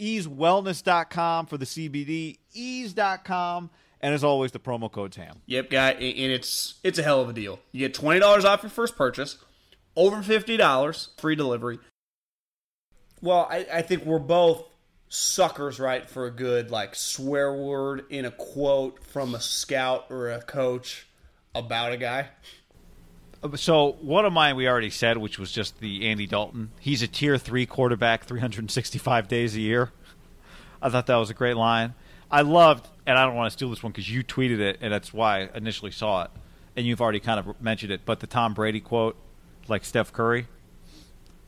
easewellness.com for the CBD, ease.com, and as always, the promo code's HAM. Yep, guy, and it's it's a hell of a deal. You get twenty dollars off your first purchase, over fifty dollars, free delivery. Well, I, I think we're both suckers, right, for a good like swear word in a quote from a scout or a coach about a guy. So one of mine we already said, which was just the Andy Dalton. He's a tier three quarterback, 365 days a year. I thought that was a great line. I loved, and I don't want to steal this one because you tweeted it, and that's why I initially saw it, and you've already kind of mentioned it. But the Tom Brady quote, like Steph Curry,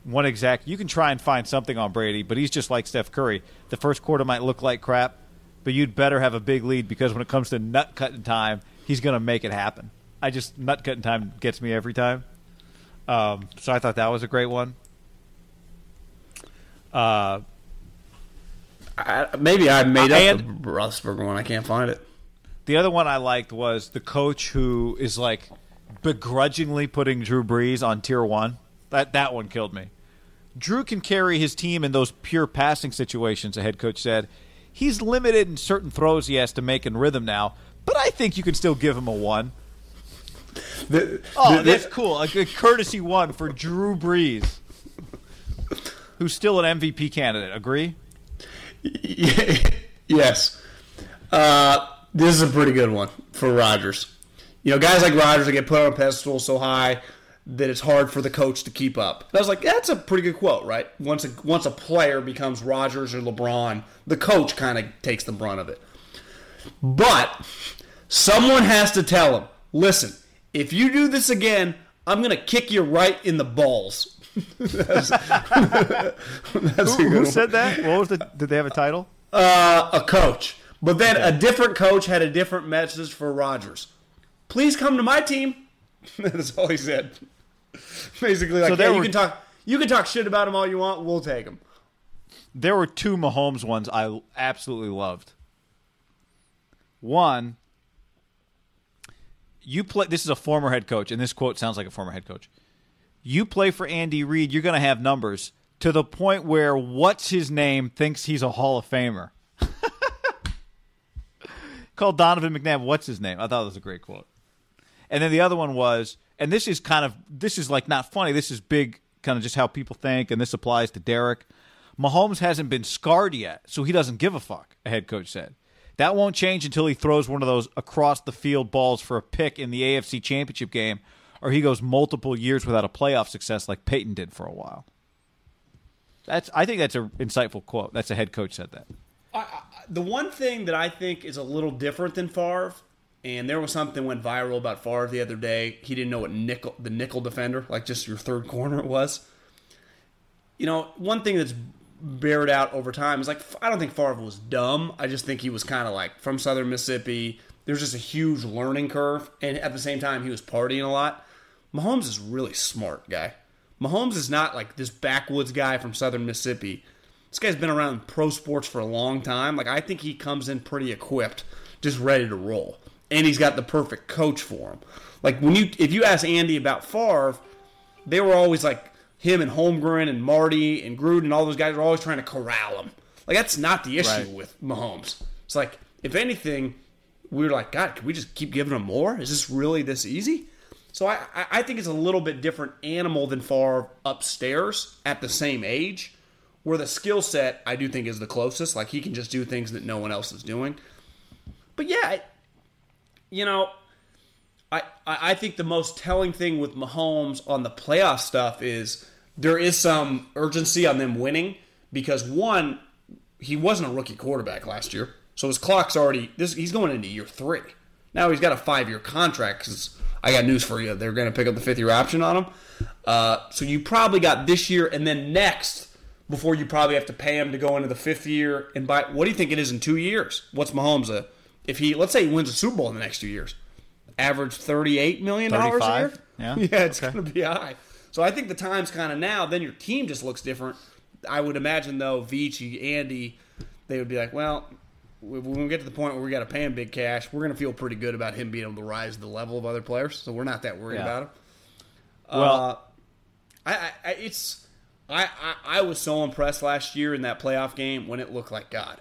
one exact. You can try and find something on Brady, but he's just like Steph Curry. The first quarter might look like crap, but you'd better have a big lead because when it comes to nut cutting time, he's going to make it happen. I just nut cutting time gets me every time. Um, so I thought that was a great one. Uh, I, maybe I made up the Roethlisberger one. I can't find it. the other one I liked was the coach who is like begrudgingly putting Drew Brees on tier one. That that one killed me. Drew can carry his team in those pure passing situations. A head coach said he's limited in certain throws he has to make in rhythm now, but I think you can still give him a one. The- Oh, the- that's cool. A good courtesy one for Drew Brees, who's still an MVP candidate. Agree? yes. Uh, this is a pretty good one for Rodgers. You know, guys like Rodgers that get put on a pedestal so high that it's hard for the coach to keep up. I was like, that's a pretty good quote, right? Once a once a player becomes Rodgers or LeBron, the coach kind of takes the brunt of it. But someone has to tell him, listen, if you do this again, I'm gonna kick you right in the balls. that's, that's Who, who said that? What was the? Did they have a title? Uh, a coach. But then a different coach had a different message for Rodgers. Please come to my team. That's all he said. Basically, like, So there yeah, you can talk, you can talk shit about him all you want. We'll take him. There were two Mahomes ones I absolutely loved. One, you play. This is a former head coach, and this quote sounds like a former head coach. You play for Andy Reid, you're going to have numbers to the point where what's his name thinks he's a Hall of Famer. Called Donovan McNabb. What's his name? I thought that was a great quote. And then the other one was, and this is kind of this is like not funny. This is big, kind of just how people think, and this applies to Derek. Mahomes hasn't been scarred yet, so he doesn't give a fuck. A head coach said that won't change until he throws one of those across the field balls for a pick in the AFC Championship game, or he goes multiple years without a playoff success like Peyton did for a while. That's I think that's an insightful quote. That's a head coach said that. The one thing that I think is a little different than Favre, and there was something went viral about Favre the other day. He didn't know what nickel, the nickel defender, like just your third corner, was. You know, one thing that's bared out over time is like I don't think Favre was dumb. I just think he was kind of like from Southern Mississippi. There's just a huge learning curve, and at the same time, he was partying a lot. Mahomes is really smart guy. Mahomes is not like this backwoods guy from Southern Mississippi. This guy's been around pro sports for a long time. Like I think he comes in pretty equipped, just ready to roll, and he's got the perfect coach for him. Like when you if you ask Andy about Favre, they were always like him and Holmgren and Marty and Gruden, and all those guys are always trying to corral him. Like that's not the issue Right. with Mahomes. It's like if anything, we were like, God, can we just keep giving him more? Is this really this easy? So I, I- think it's a little bit different animal than Favre upstairs at the same age, where the skill set I do think is the closest. Like he can just do things that no one else is doing. But yeah, you know, I I think the most telling thing with Mahomes on the playoff stuff is there is some urgency on them winning because one, he wasn't a rookie quarterback last year, so his clock's already this. He's going into year three. Now he's got a five year contract because I got news for you. They're going to pick up the fifth year option on him. Uh, so you probably got this year and then next before you probably have to pay him to go into the fifth year and buy. What do you think it is in two years? What's Mahomes a? If he let's say he wins a Super Bowl in the next two years, average thirty eight million dollars a year. Yeah. yeah, it's Okay. going to be high. So I think the time's kind of now. Then your team just looks different. I would imagine though, Veach, Andy, they would be like, well, when we get to the point where we got to pay him big cash, we're going to feel pretty good about him being able to rise to the level of other players. So we're not that worried Yeah. about him. Well, Uh, I, I, I it's I, I I was so impressed last year in that playoff game when it looked like God.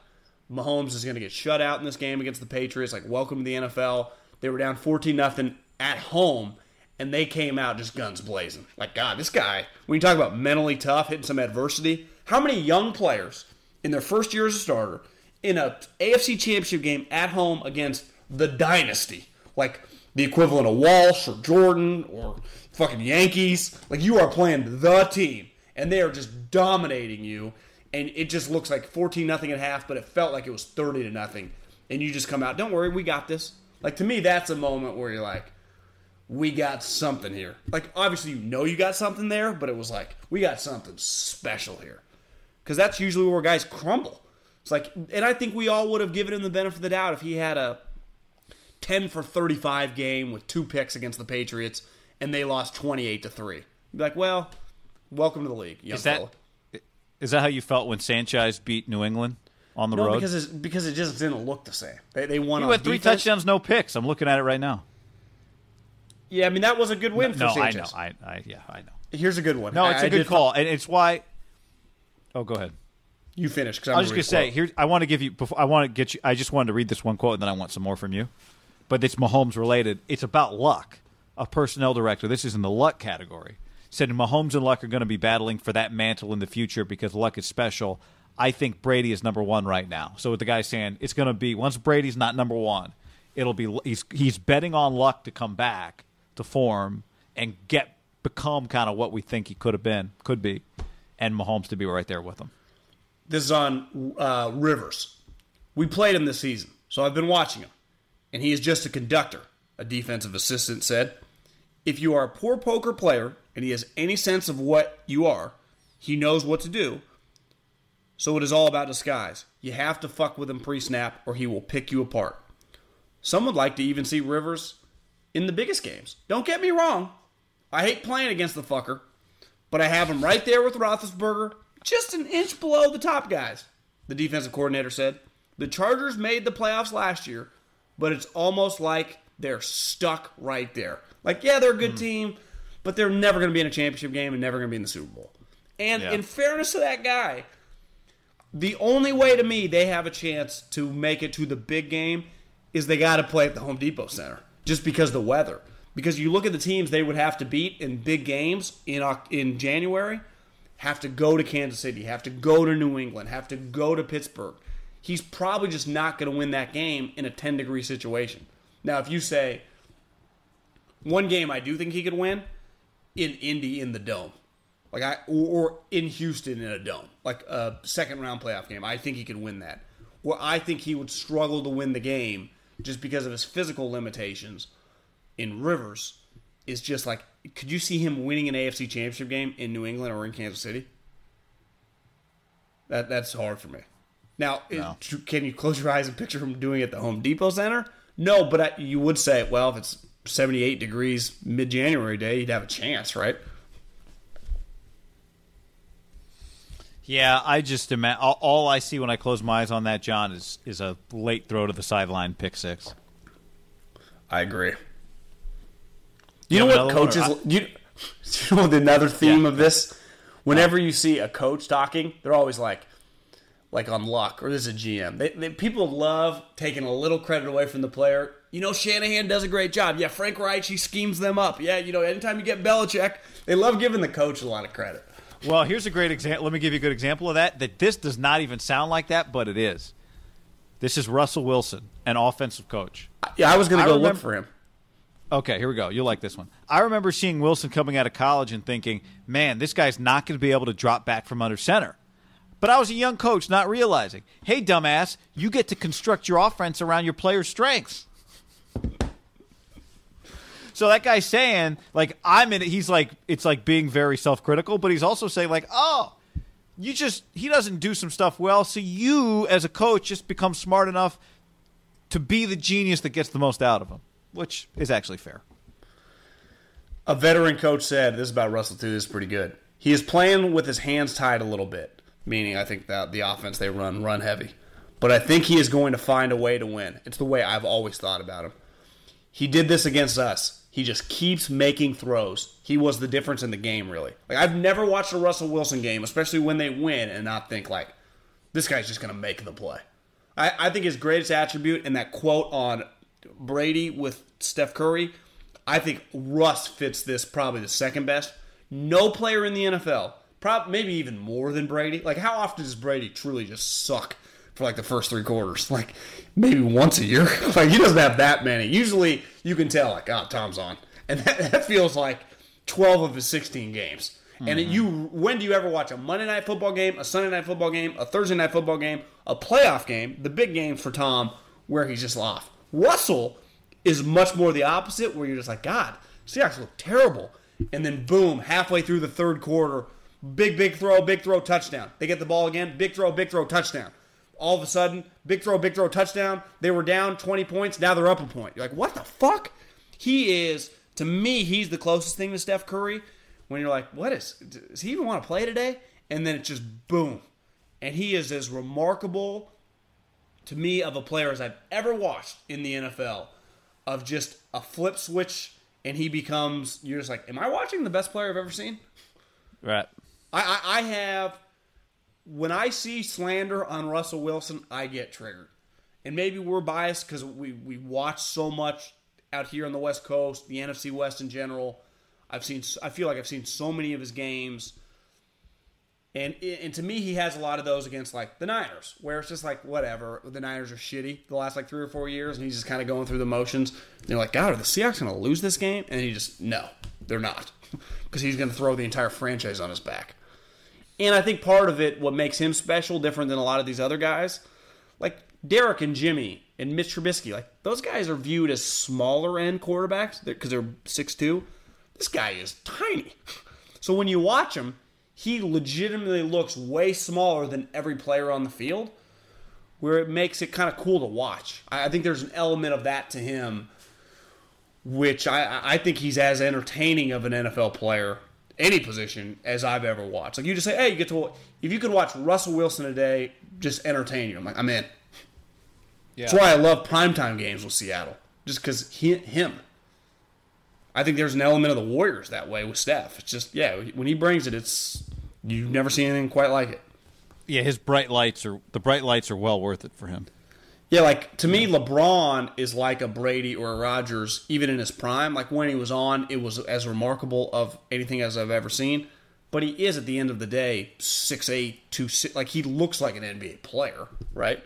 Mahomes is going to get shut out in this game against the Patriots. Like, welcome to the NFL. They were down fourteen nothing at home, and they came out just guns blazing. Like, God, this guy. When you talk about mentally tough, hitting some adversity, how many young players in their first year as a starter in a AFC Championship game at home against the dynasty, like the equivalent of Walsh or Jordan or fucking Yankees. Like you are playing the team, and they are just dominating you. And it just looks like fourteen nothing at half, but it felt like it was thirty to nothing. And you just come out, don't worry, we got this. Like to me, that's a moment where you're like, we got something here. Like obviously you know you got something there, but it was like we got something special here because that's usually where guys crumble. It's like, and I think we all would have given him the benefit of the doubt if he had a 10 for 35 game with two picks against the Patriots and they lost 28 to 3. You'd be like, well, welcome to the league, young is that fella. is that how you felt when Sanchez beat New England on the No, road? because, it's, because it just didn't look the same. They, they won you on had three defense. touchdowns, no picks. I'm looking at it right now. Yeah, I mean, that was a good win for no, I know. I, I yeah, I know. Here's a good one. No, it's I a good call, and it's why. Oh, go ahead. You finish. Cause I was just gonna say here. I want to give you. Before, I want to get you. I just wanted to read this one quote, and then I want some more from you. But it's Mahomes related. It's about luck. A personnel director. This is in the luck category. Said Mahomes and Luck are going to be battling for that mantle in the future because Luck is special. I think Brady is number one right now. So with the guy saying it's going to be once Brady's not number one, it'll be he's he's betting on Luck to come back to form and get become kind of what we think he could have been, could be, and Mahomes to be right there with him. This is on uh, Rivers. We played him this season, so I've been watching him. And he is just a conductor, a defensive assistant said. If you are a poor poker player and he has any sense of what you are, he knows what to do. So it is all about disguise. You have to fuck with him pre snap or he will pick you apart. Some would like to even see Rivers in the biggest games. Don't get me wrong. I hate playing against the fucker, but I have him right there with Roethlisberger, just an inch below the top guys. The defensive coordinator said the Chargers made the playoffs last year, but it's almost like they're stuck right there. Like, yeah, they're a good hmm. team, but they're never going to be in a championship game and never going to be in the Super Bowl. And Yeah. in fairness to that guy, the only way to me they have a chance to make it to the big game is they got to play at the Home Depot Center just because the weather. Because you look at the teams they would have to beat in big games in in January, have to go to Kansas City, have to go to New England, have to go to Pittsburgh. He's probably just not going to win that game in a 10 degree situation. Now, if you say one game I do think he could win in Indy in the dome, like I or, or in Houston in a dome, like a second round playoff game. I think he could win that. Where I think he would struggle to win the game just because of his physical limitations in Rivers is just like could you see him winning an AFC championship game in New England or in Kansas City? That that's hard for me. Now, No. it- can you close your eyes and picture him doing it at the Home Depot Center? No, but I, you would say, well, if it's 78 degrees mid January day, you'd have a chance, right? Yeah, I just imagine all, all I see when I close my eyes on that, John, is is a late throw to the sideline, pick six. I agree. You You know what coaches? or you, you know the another theme Yeah. of this. Whenever you see a coach talking, they're always like, like on luck, or this is a GM. They, they, people love taking a little credit away from the player. You know, Shanahan does a great job. Yeah, Frank Reich, he schemes them up. Yeah, you know, anytime you get Belichick, they love giving the coach a lot of credit. Well, here's a great example. Let me give you a good example of that. That this does not even sound like that, but it is. This is Russell Wilson, an offensive coach. Yeah, I was going to go remember- look for him. Okay, here we go. You'll like this one. I remember seeing Wilson coming out of college and thinking, man, this guy's not going to be able to drop back from under center. But I was a young coach, not realizing, hey, dumbass, you get to construct your offense around your players' strengths. So that guy's saying, like, I'm in it. He's like, it's like being very self critical, but he's also saying, like, oh, you just, he doesn't do some stuff well. So you, as a coach, just become smart enough to be the genius that gets the most out of him, which is actually fair. A veteran coach said, this is about Russell too, this is pretty good. He is playing with his hands tied a little bit, meaning I think that the offense they run, run heavy. But I think he is going to find a way to win. It's the way I've always thought about him. He did this against us. He just keeps making throws. He was the difference in the game, really. Like I've never watched a Russell Wilson game, especially when they win, and not think like, this guy's just to make the play. I, I think his greatest attribute and that quote on Brady with Steph Curry, I think Russ fits this probably the second best. No player in the NFL, prob maybe even more than Brady. Like how often does Brady truly just suck for like the first three quarters? Like maybe once a year. like he doesn't have that many. Usually you can tell like, oh, Tom's on, and that, that feels like twelve of his sixteen games. And you, when do you ever watch a Monday night football game, a Sunday night football game, a Thursday night football game, a playoff game, the big games for Tom, where he's just off? Russell is much more the opposite, where you're just like, God, Seahawks look terrible, and then boom, halfway through the third quarter, big big throw, big throw, touchdown. They get the ball again, big throw, big throw, touchdown. All of a sudden, big throw, big throw, touchdown. They were down 20 points, now they're up a point. You're like, what the fuck? He is, to me, he's the closest thing to Steph Curry when you're like, what is, does he even want to play today? And then it's just boom. And he is as remarkable to me of a player as I've ever watched in the NFL of just a flip switch and he becomes, you're just like, am I watching the best player I've ever seen? Right. I, I, I have when I see slander on Russell Wilson, I get triggered. And maybe we're biased because we, we watch so much out here on the West Coast, the NFC West in general. I've seen I feel like I've seen so many of his games. And and to me, he has a lot of those against like the Niners, where it's just like whatever. The Niners are shitty the last like three or four years, and he's just kind of going through the motions. And you're like, God, are the Seahawks going to lose this game? And he just no, they're not, because he's going to throw the entire franchise on his back. And I think part of it, what makes him special, different than a lot of these other guys, like Derek and Jimmy and Mitch Trubisky, like those guys are viewed as smaller end quarterbacks because they're six two. This guy is tiny. So when you watch him, he legitimately looks way smaller than every player on the field, where it makes it kind of cool to watch. I think there's an element of that to him, which I, I think he's as entertaining of an NFL player, any position, as I've ever watched. Like you just say, hey, you get to if you could watch Russell Wilson today, just entertain you. I'm like, I'm in. Yeah. That's why I love primetime games with Seattle, just because he, him. I think there's an element of the Warriors that way with Steph. It's just yeah, when he brings it, it's you've never seen anything quite like it. Yeah, his bright lights are the bright lights are well worth it for him. Yeah, like to me, LeBron is like a Brady or a Rodgers, even in his prime. Like when he was on, it was as remarkable of anything as I've ever seen. But he is at the end of the day six eight two six. Like he looks like an NBA player, right?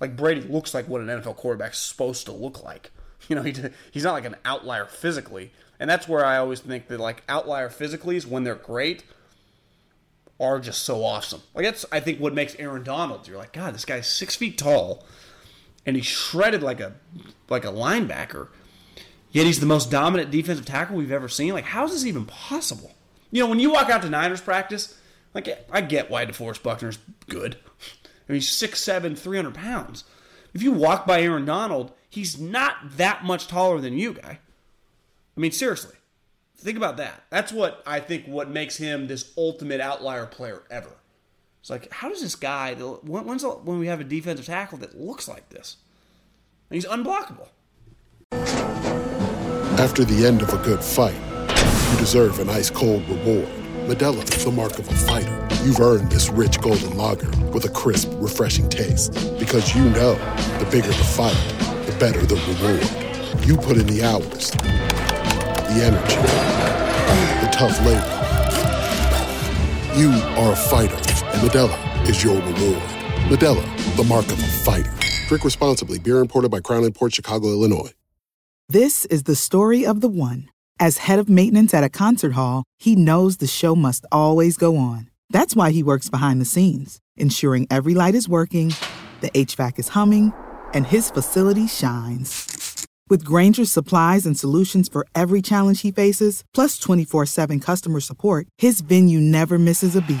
Like Brady looks like what an NFL quarterback's supposed to look like. You know, he he's not like an outlier physically, and that's where I always think that like outlier physically is when they're great are just so awesome. Like that's I think what makes Aaron Donald. You're like, God, this guy's six feet tall, and he's shredded like a like a linebacker. Yet he's the most dominant defensive tackle we've ever seen. Like, how is this even possible? You know, when you walk out to Niners practice, like I get why DeForest Buckner's good. I mean, he's 6'7", 300 pounds. If you walk by Aaron Donald, he's not that much taller than you, guy. I mean, seriously. Think about that. That's what I think what makes him this ultimate outlier player ever. It's like, how does this guy? when- When's when we have a defensive tackle that looks like this? And he's unblockable. After the end of a good fight, you deserve an ice cold reward. Modelo the mark of a fighter. You've earned this rich golden lager with a crisp, refreshing taste. Because you know the bigger the fight, the better the reward. You put in the hours, the energy, the tough labor. You are a fighter, and Modelo is your reward. Modelo, the mark of a fighter. Drink responsibly. Beer imported by Crown Imports Chicago, Illinois. This is the story of the one. As head of maintenance at a concert hall, he knows the show must always go on. That's why he works behind the scenes, ensuring every light is working, the HVAC is humming, and his facility shines. With Grainger's supplies and solutions for every challenge he faces, plus 24 7 customer support, his venue never misses a beat.